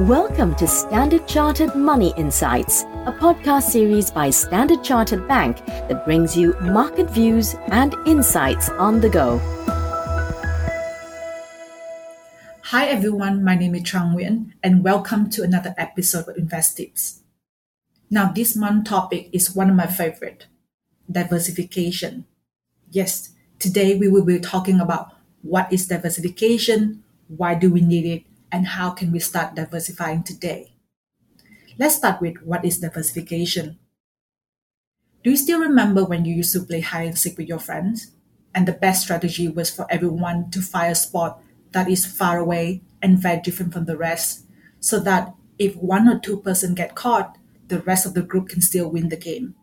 Welcome to Standard Chartered Money Insights, a podcast series by Standard Chartered Bank that brings you market views and insights on the go. Hi everyone, my name is Trang Nguyen and welcome to another episode of Invest Tips. Now this month topic is one of my favorite, diversification. Yes, today we will be talking about what is diversification, why do we need it, and how can we start diversifying today? Let's start with what is diversification. Do you still remember when you used to play hide and seek with your friends? And the best strategy was for everyone to find a spot that is far away and very different from the rest, so that if one or two person get caught, the rest of the group can still win the game.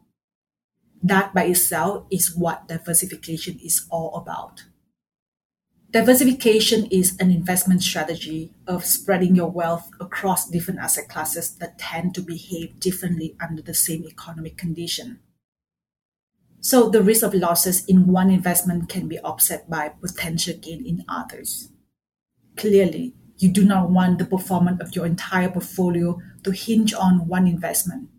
That by itself is what diversification is all about. Diversification is an investment strategy of spreading your wealth across different asset classes that tend to behave differently under the same economic condition. So the risk of losses in one investment can be offset by potential gain in others. Clearly, you do not want the performance of your entire portfolio to hinge on one investment.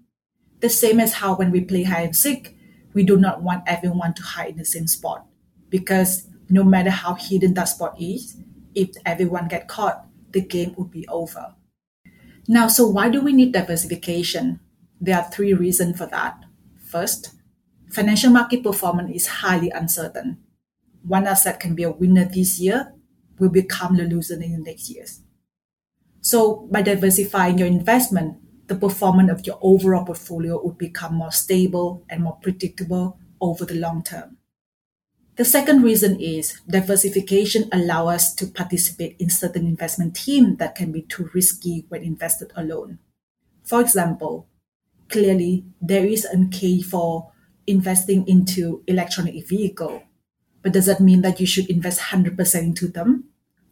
The same as how when we play hide and seek, we do not want everyone to hide in the same spot because no matter how hidden that spot is, if everyone get caught, the game would be over. Now, so why do we need diversification? There are three reasons for that. First, financial market performance is highly uncertain. One asset can be a winner this year, will become the loser in the next years. So by diversifying your investment, the performance of your overall portfolio would become more stable and more predictable over the long term. The second reason is diversification allow us to participate in certain investment themes that can be too risky when invested alone. For example, clearly there is a case for investing into electronic vehicle, but does that mean that you should invest 100% into them?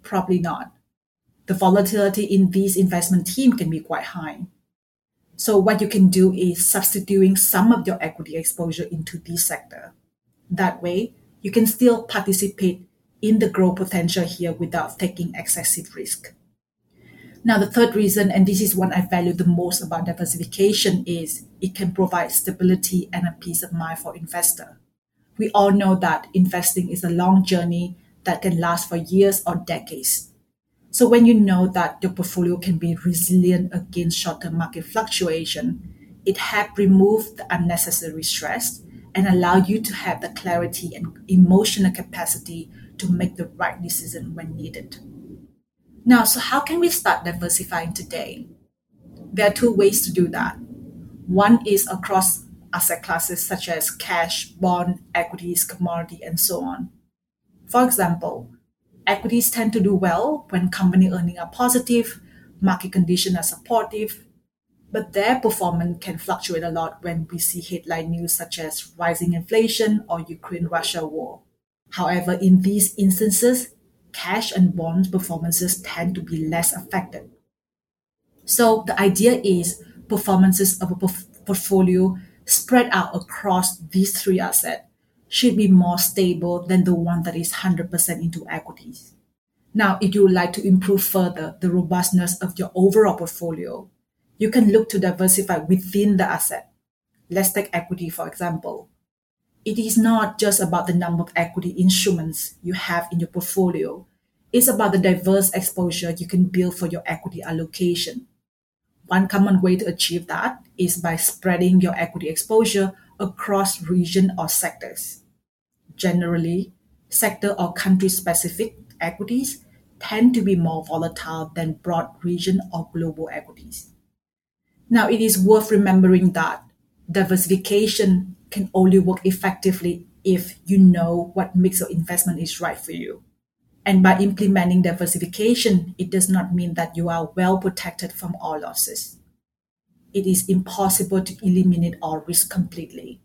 Probably not. The volatility in these investment team can be quite high. So what you can do is substituting some of your equity exposure into this sector. That way, you can still participate in the growth potential here without taking excessive risk. Now, the third reason, and this is what I value the most about diversification, is it can provide stability and a peace of mind for investor. We all know that investing is a long journey that can last for years or decades. So when you know that your portfolio can be resilient against short-term market fluctuation, it helps remove the unnecessary stress and allow you to have the clarity and emotional capacity to make the right decision when needed. Now, so how can we start diversifying today? There are two ways to do that. One is across asset classes such as cash, bond, equities, commodity, and so on. For example, equities tend to do well when company earnings are positive, market conditions are supportive, but their performance can fluctuate a lot when we see headline news such as rising inflation or Ukraine Russia war. However, in these instances, cash and bond performances tend to be less affected. So the idea is performances of a portfolio spread out across these three assets should be more stable than the one that is 100% into equities. Now, if you would like to improve further the robustness of your overall portfolio, you can look to diversify within the asset. Let's take equity, for example. It is not just about the number of equity instruments you have in your portfolio. It's about the diverse exposure you can build for your equity allocation. One common way to achieve that is by spreading your equity exposure across region or sectors. Generally, sector or country specific equities tend to be more volatile than broad region or global equities. Now, it is worth remembering that diversification can only work effectively if you know what mix of investment is right for you. And by implementing diversification, it does not mean that you are well protected from all losses. It is impossible to eliminate all risk completely.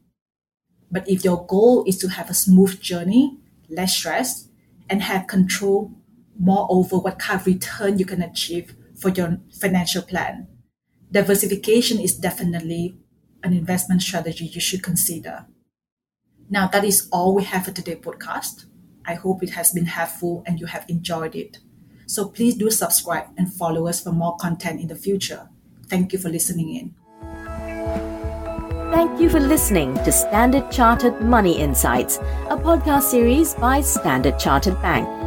But if your goal is to have a smooth journey, less stress, and have control more over what kind of return you can achieve for your financial plan, diversification is definitely an investment strategy you should consider. Now, that is all we have for today's podcast. I hope it has been helpful and you have enjoyed it. So please do subscribe and follow us for more content in the future. Thank you for listening in. Thank you for listening to Standard Chartered Money Insights, a podcast series by Standard Chartered Bank.